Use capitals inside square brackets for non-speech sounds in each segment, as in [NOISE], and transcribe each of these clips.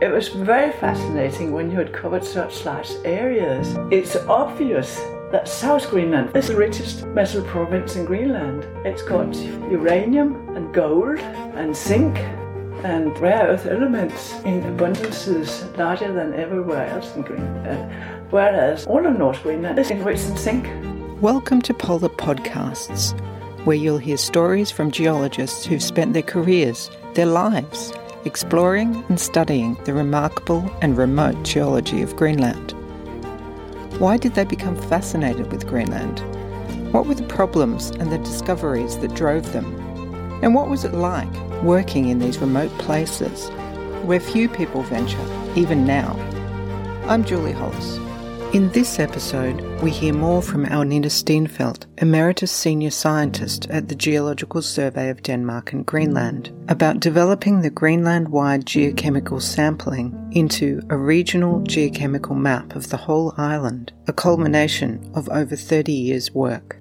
It was very fascinating when you had covered such large areas. It's obvious that South Greenland is the richest metal province in Greenland. It's got uranium and gold and zinc and rare earth elements in abundances larger than everywhere else in Greenland, whereas all of North Greenland is enriched in zinc. Welcome to Polar Podcasts, where you'll hear stories from geologists who've spent their careers, their lives, exploring and studying the remarkable and remote geology of Greenland. Why did they become fascinated with Greenland? What were the problems and the discoveries that drove them? And what was it like working in these remote places where few people venture, even now? I'm Julie Hollis. In this episode, we hear more from Agnete Steenfeldt, Emeritus Senior Scientist at the Geological Survey of Denmark and Greenland, about developing the Greenland wide geochemical sampling into a regional geochemical map of the whole island, a culmination of over 30 years' work.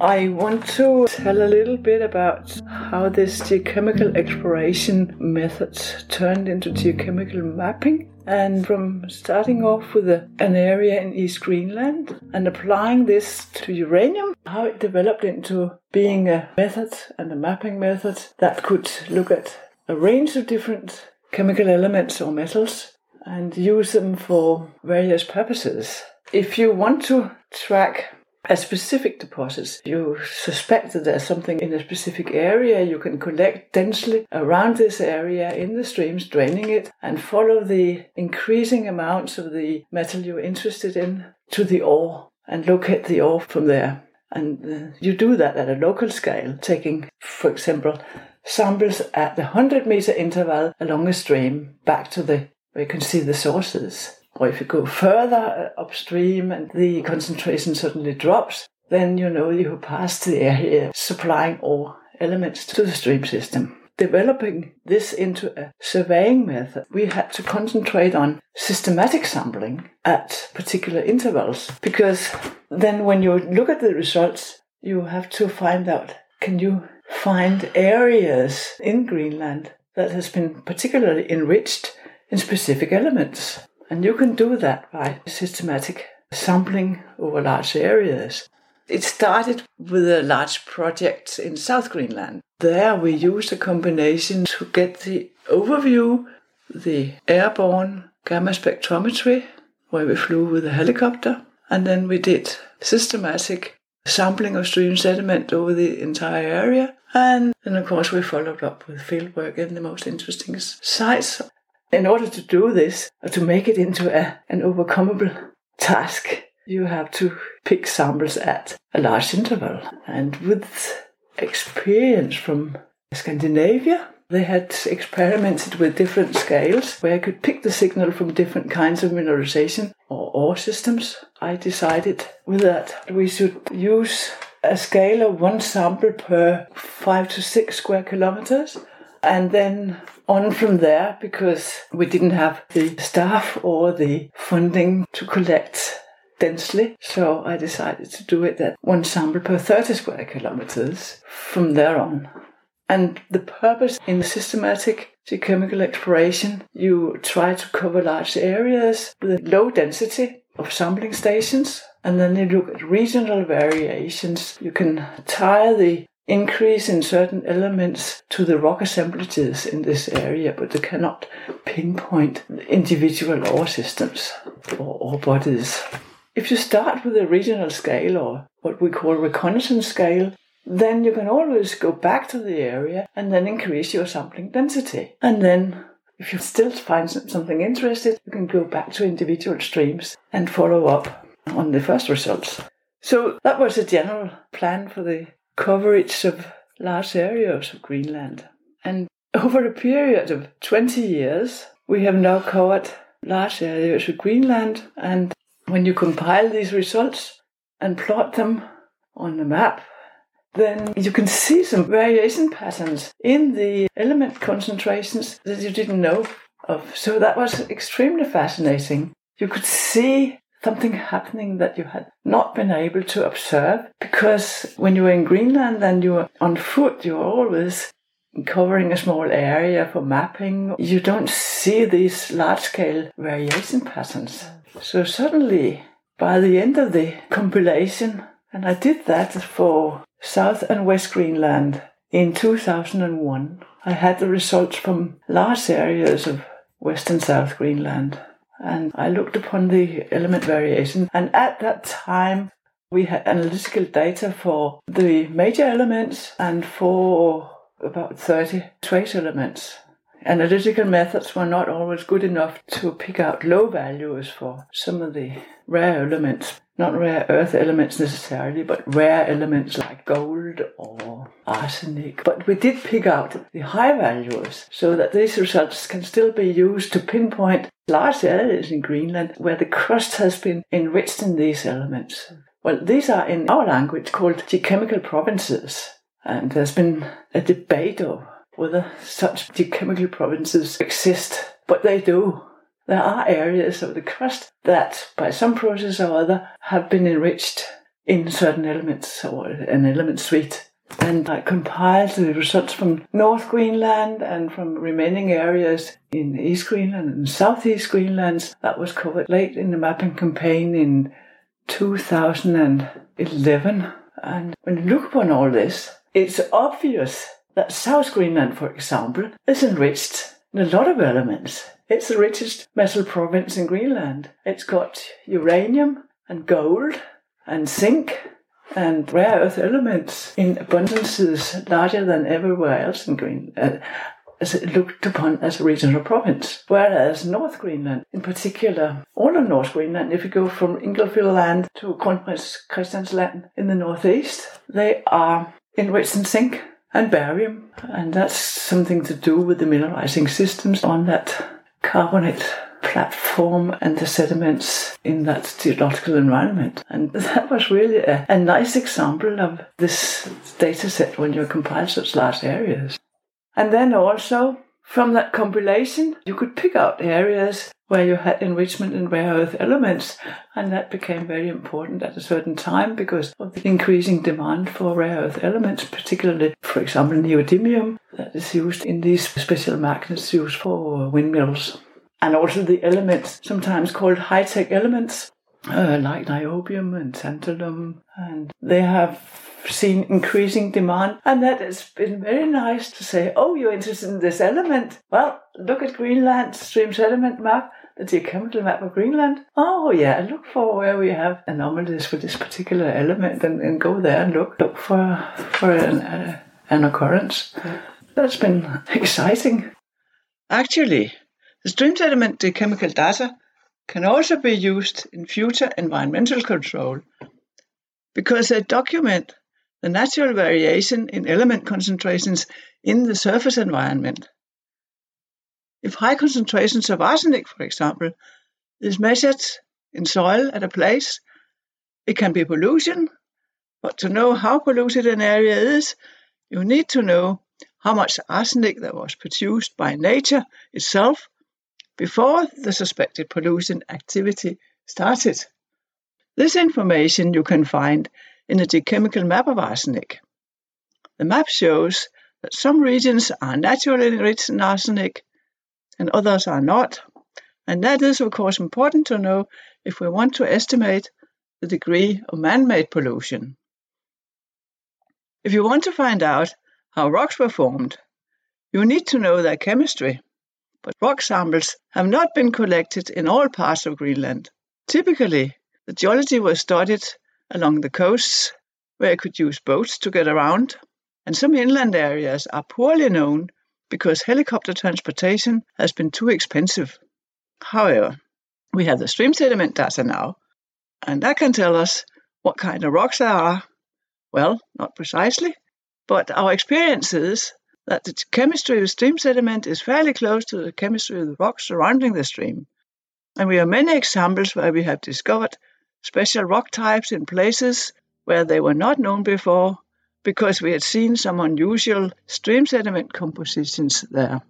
I want to tell a little bit about how this geochemical exploration methods turned into geochemical mapping. And from starting off with a, an area in East Greenland and applying this to uranium, how it developed into being a method and a mapping method that could look at a range of different chemical elements or metals and use them for various purposes. If you want to track a specific deposits, You suspect that there's something in a specific area. You can collect densely around this area in the streams, draining it, and follow the increasing amounts of the metal you're interested in to the ore and locate the ore from there. And uh, you do that at a local scale, taking, for example, samples at the 100 meter interval along a stream back to the where you can see the sources. Or if you go further uh, upstream and the concentration suddenly drops, then you know you have passed the area supplying all elements to the stream system. Developing this into a surveying method, we had to concentrate on systematic sampling at particular intervals because then when you look at the results, you have to find out can you find areas in Greenland that has been particularly enriched in specific elements. And you can do that by systematic sampling over large areas. It started with a large project in South Greenland. There we used a combination to get the overview, the airborne gamma spectrometry, where we flew with a helicopter, and then we did systematic sampling of stream sediment over the entire area. And then, of course, we followed up with fieldwork in the most interesting sites. In order to do this, to make it into a, an overcomable task, you have to pick samples at a large interval. And with experience from Scandinavia, they had experimented with different scales where I could pick the signal from different kinds of mineralization or ore systems. I decided with that we should use a scale of one sample per five to six square kilometers and then on from there, because we didn't have the staff or the funding to collect densely, so I decided to do it at one sample per 30 square kilometers from there on. And the purpose in systematic geochemical exploration, you try to cover large areas with a low density of sampling stations, and then you look at regional variations. You can tie the increase in certain elements to the rock assemblages in this area, but they cannot pinpoint individual ore systems or ore bodies. If you start with a regional scale or what we call reconnaissance scale, then you can always go back to the area and then increase your sampling density. And then if you still find something interesting, you can go back to individual streams and follow up on the first results. So that was a general plan for the coverage of large areas of Greenland. And over a period of 20 years, we have now covered large areas of Greenland. And when you compile these results and plot them on the map, then you can see some variation patterns in the element concentrations that you didn't know of. So that was extremely fascinating. You could see something happening that you had not been able to observe because when you were in Greenland and you were on foot, you were always covering a small area for mapping, you don't see these large scale variation patterns. So suddenly, by the end of the compilation, and I did that for South and West Greenland in 2001, I had the results from large areas of West and South Greenland. And I looked upon the element variation, and at that time, we had analytical data for the major elements and for about 30 trace elements. Analytical methods were not always good enough to pick out low values for some of the rare elements, not rare earth elements necessarily, but rare elements like gold or arsenic. But we did pick out the high values so that these results can still be used to pinpoint large areas in Greenland where the crust has been enriched in these elements. Well, these are in our language called geochemical provinces. And there's been a debate of whether such geochemical provinces exist, but they do. There are areas of the crust that, by some process or other, have been enriched in certain elements or an element suite. And I compiled the results from North Greenland and from remaining areas in East Greenland and Southeast Greenland that was covered late in the mapping campaign in 2011. And when you look upon all this, it's obvious that South Greenland, for example, is enriched in a lot of elements. It's the richest metal province in Greenland. It's got uranium and gold and zinc and rare earth elements in abundances larger than everywhere else in Greenland. Uh, as looked upon as a regional province. Whereas North Greenland, in particular, all of North Greenland, if you go from Inglefield Land to Kronprins Christians Land in the northeast, they are enriched in zinc and barium, and that's something to do with the mineralizing systems on that carbonate platform and the sediments in that geological environment. And [LAUGHS] that was really a, a nice example of this data set when you compile such large areas. And then also from that compilation, you could pick out areas where you had enrichment in rare earth elements, and that became very important at a certain time because of the increasing demand for rare earth elements, particularly, for example, neodymium that is used in these special magnets used for windmills. And also the elements, sometimes called high tech elements, uh, like niobium and tantalum, and they have seen increasing demand, and that has been very nice to say, "Oh, you're interested in this element? Well, look at Greenland stream sediment map." The geochemical map of Greenland. Oh yeah, look for where we have anomalies for this particular element, and, and go there and look look for for an, uh, an occurrence. That's been [LAUGHS] exciting. Actually, the stream sediment geochemical data can also be used in future environmental control because they document the natural variation in element concentrations in the surface environment. If high concentrations of arsenic, for example, is measured in soil at a place, it can be pollution, but to know how polluted an area is, you need to know how much arsenic that was produced by nature itself before the suspected pollution activity started. This information you can find in the geochemical map of arsenic. The map shows that some regions are naturally enriched in arsenic and others are not, and that is of course important to know if we want to estimate the degree of man-made pollution. If you want to find out how rocks were formed, you need to know their chemistry but rock samples have not been collected in all parts of Greenland. Typically, the geology was studied along the coasts where I could use boats to get around, and some inland areas are poorly known because helicopter transportation has been too expensive. However, we have the stream sediment data now, and that can tell us what kind of rocks there are. Well, not precisely, but our experience is that the chemistry of stream sediment is fairly close to the chemistry of the rocks surrounding the stream. And we have many examples where we have discovered special rock types in places where they were not known before because we had seen some unusual stream sediment compositions there.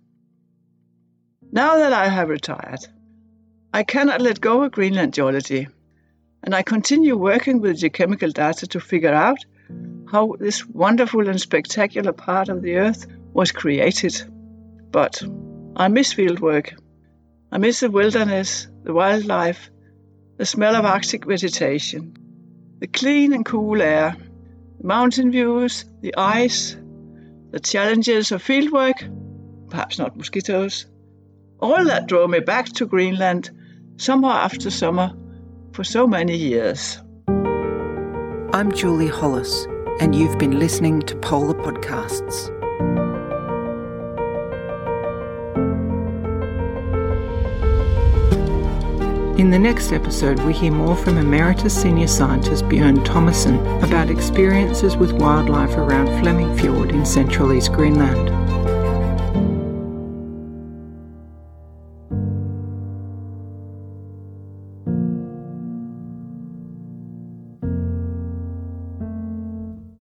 Now that I have retired, I cannot let go of Greenland geology, and I continue working with geochemical data to figure out how this wonderful and spectacular part of the Earth was created. But I miss fieldwork. I miss the wilderness, the wildlife, the smell of Arctic vegetation, the clean and cool air, the mountain views, the ice, the challenges of fieldwork, perhaps not mosquitoes. All that drove me back to Greenland summer after summer for so many years. I'm Julie Hollis, and you've been listening to Polar Podcasts. In the next episode, we hear more from Emeritus Senior Scientist Bjørn Thomassen about experiences with wildlife around Fleming Fjord in central East Greenland.